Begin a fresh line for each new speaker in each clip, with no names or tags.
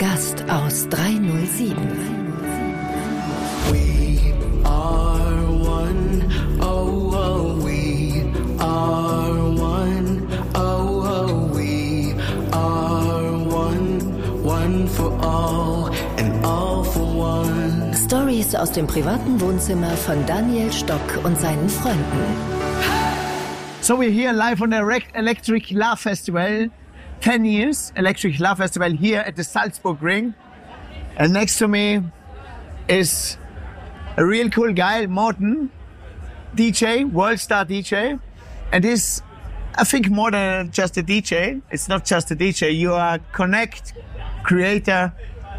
Gast aus 307.
We are one. Oh, oh, we are one. Oh, oh, we are one. One for all and all for one.
Stories aus dem privaten Wohnzimmer von Daniel Stock und seinen Freunden.
So we're here live on the Electric Love Festival. 10 years Electric Love Festival here at the Salzburg Ring. And next to me is a real cool guy, Morten, DJ, world star DJ. And he's, I think, more than just a DJ. It's not just a DJ. You are connect, creator,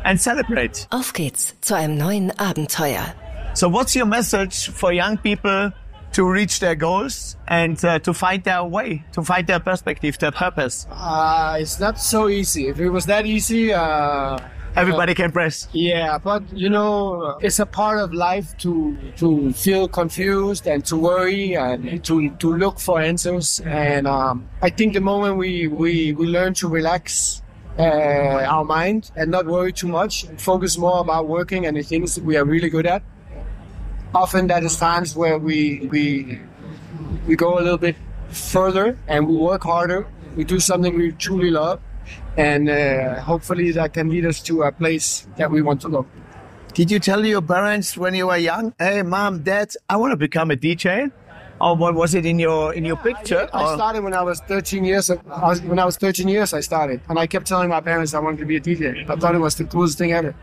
and celebrate.
Auf geht's zu einem neuen Abenteuer.
So, what's your message for young people to reach their goals and uh, to find their way, to find their perspective, their purpose?
Uh, it's not so easy. If it was that easy, uh,
Everybody can press.
yeah. But you know, it's a part of life to to feel confused and to worry and to to look for answers. And um, I think the moment we we we learn to relax. Uh, our mind and not worry too much and focus more about working and the things that we are really good at. Often that is times where we we we go a little bit further and we work harder. We do something we truly love, and uh, hopefully that can lead us to a place that we want to go.
Did you tell your parents when you were young, "Hey, mom, dad, I want to become a DJ"? Or what was it in your in your picture?
I
Or-
started when I was 13 years. I was, when I was 13 years, I started, and I kept telling my parents I wanted to be a DJ. I thought it was the coolest thing ever.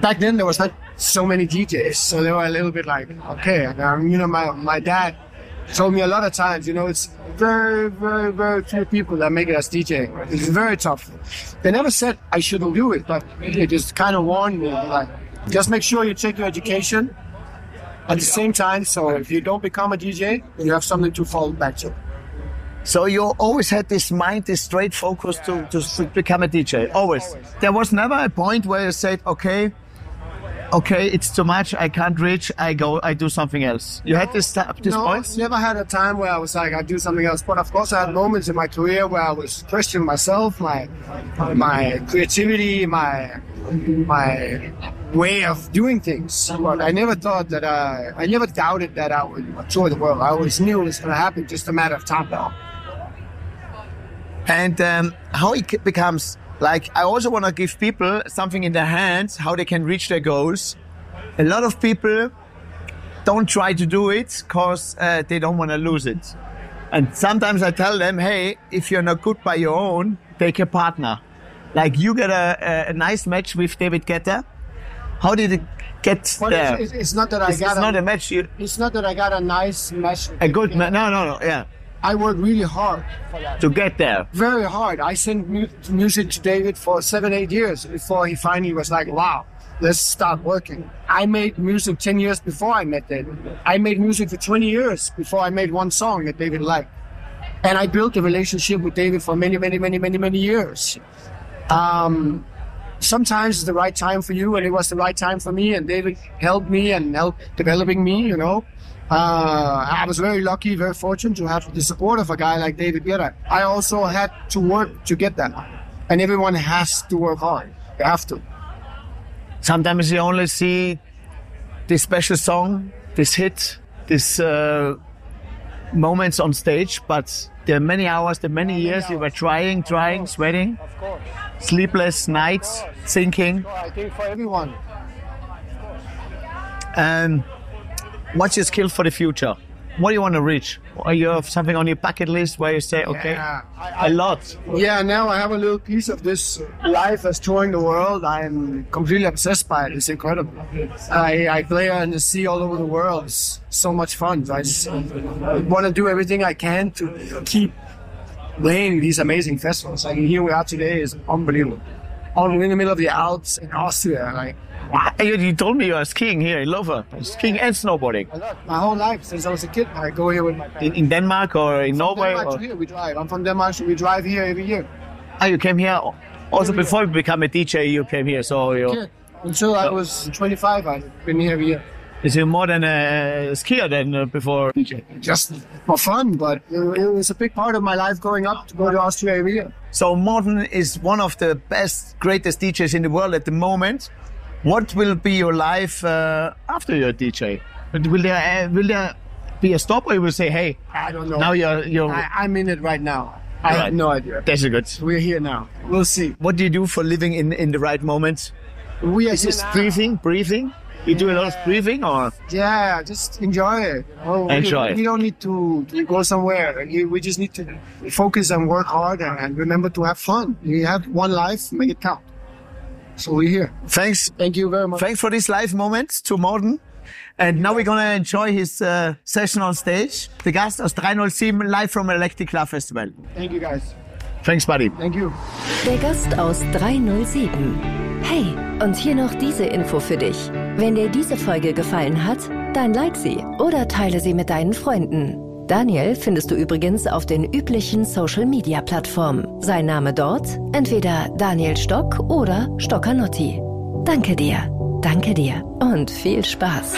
Back then, there was not so many DJs, so they were a little bit like, okay. Um, you know, my my dad told me a lot of times, you know, it's very, very, very few people that make it as DJ. It's very tough. They never said I shouldn't do it, but they just kind of warned me, like, just make sure you check your education at the same time. So if you don't become a DJ, you have something to fall back to.
So you always had this mind, this straight focus to, to become a DJ. Always. There was never a point where you said, okay, okay, it's too much. I can't reach. I go. I do something else. You had this this
no,
point.
I never had a time where I was like, I do something else. But of course, I had moments in my career where I was questioning myself, my my creativity, my my way of doing things. But I never thought that I, I never doubted that I would tour the world. I always knew it was going to happen, just a matter of time now.
and um, how it becomes like i also want to give people something in their hands how they can reach their goals. A lot of people don't try to do it because uh, they don't want to lose it. And sometimes i tell them hey if you're not good by your own take a partner. Like you get a, a, a nice match with david guetta. How did it get
But
there?
it's, it's, not that I
it's,
got
it's not a match you,
it's not that I got a nice match.
a good ma- no no no yeah
I worked really hard
to get there
very hard. I sent mu- music to David for seven, eight years before he finally was like, wow, let's start working. I made music 10 years before I met David. I made music for 20 years before I made one song that David liked. And I built a relationship with David for many, many, many, many, many years. Um, sometimes it's the right time for you, and it was the right time for me, and David helped me and helped developing me, you know. Uh, I was very lucky, very fortunate to have the support of a guy like David Guetta. I also had to work to get that. And everyone has to work hard. You have to.
sometimes you only see this special song, this hit, this uh, moments on stage, but there are many hours, there are many years you were trying, trying, sweating,
Of course.
sleepless nights, thinking.
I think for everyone.
Um, what's your skill for the future? What do you want to reach? Are you have something on your bucket list where you say, okay,
Yeah,
a lot?
Yeah, now I have a little piece of this life as touring the world. I'm completely obsessed by it. It's incredible. I, I play on the sea all over the world. It's so much fun. I just want to do everything I can to keep playing these amazing festivals. Like here we are today is unbelievable. On in the middle of the Alps in Austria, like
You, you told me you are skiing here in Lover, skiing and snowboarding
my whole life since I was a kid. I go here with my
in,
parents.
in Denmark or in
From
Norway.
Denmark
Or,
here we drive. I'm from Denmark, so we drive here every year.
oh, you came here also before you become a DJ. You came here, so you.
Yeah. Until I was 25, I've been here every year.
Is you more than a skier than uh, before?
just for fun, but it, it was a big part of my life growing up to go to Austria every year.
So Morten is one of the best, greatest DJs in the world at the moment. What will be your life uh, after you're a DJ? Will there uh, will there be a stop, or you will say, "Hey,
I don't know.
now you're you're."
I, I'm in it right now. I
Right.
have no idea.
That's good.
We're here now. We'll see.
What do you do for living in in the right moment?
We are
Is this
now.
breathing, breathing? You do a lot of breathing, or
Yeah, just enjoy it. Oh, we-
Enjoy.
We, don't need to, to go somewhere. We just need to focus and work hard and, and remember to have fun. You have one life, make it count. So we're here.
thanks
Thank you very much.
Thanks for this live moment to Morten. And now we're gonna enjoy his uh, session on stage. The Gast aus 307 live from Electric Love Festival.
Thank you guys.
Thanks, buddy.
Thank you.
Der Gast aus 307. Hey, und hier noch diese Info für dich. Wenn dir diese Folge gefallen hat, dann like sie oder teile sie mit deinen Freunden. Daniel findest du übrigens auf den üblichen Social-Media-Plattformen. Sein Name dort entweder Daniel Stock oder Stockanotti. Danke dir, danke dir und viel Spaß.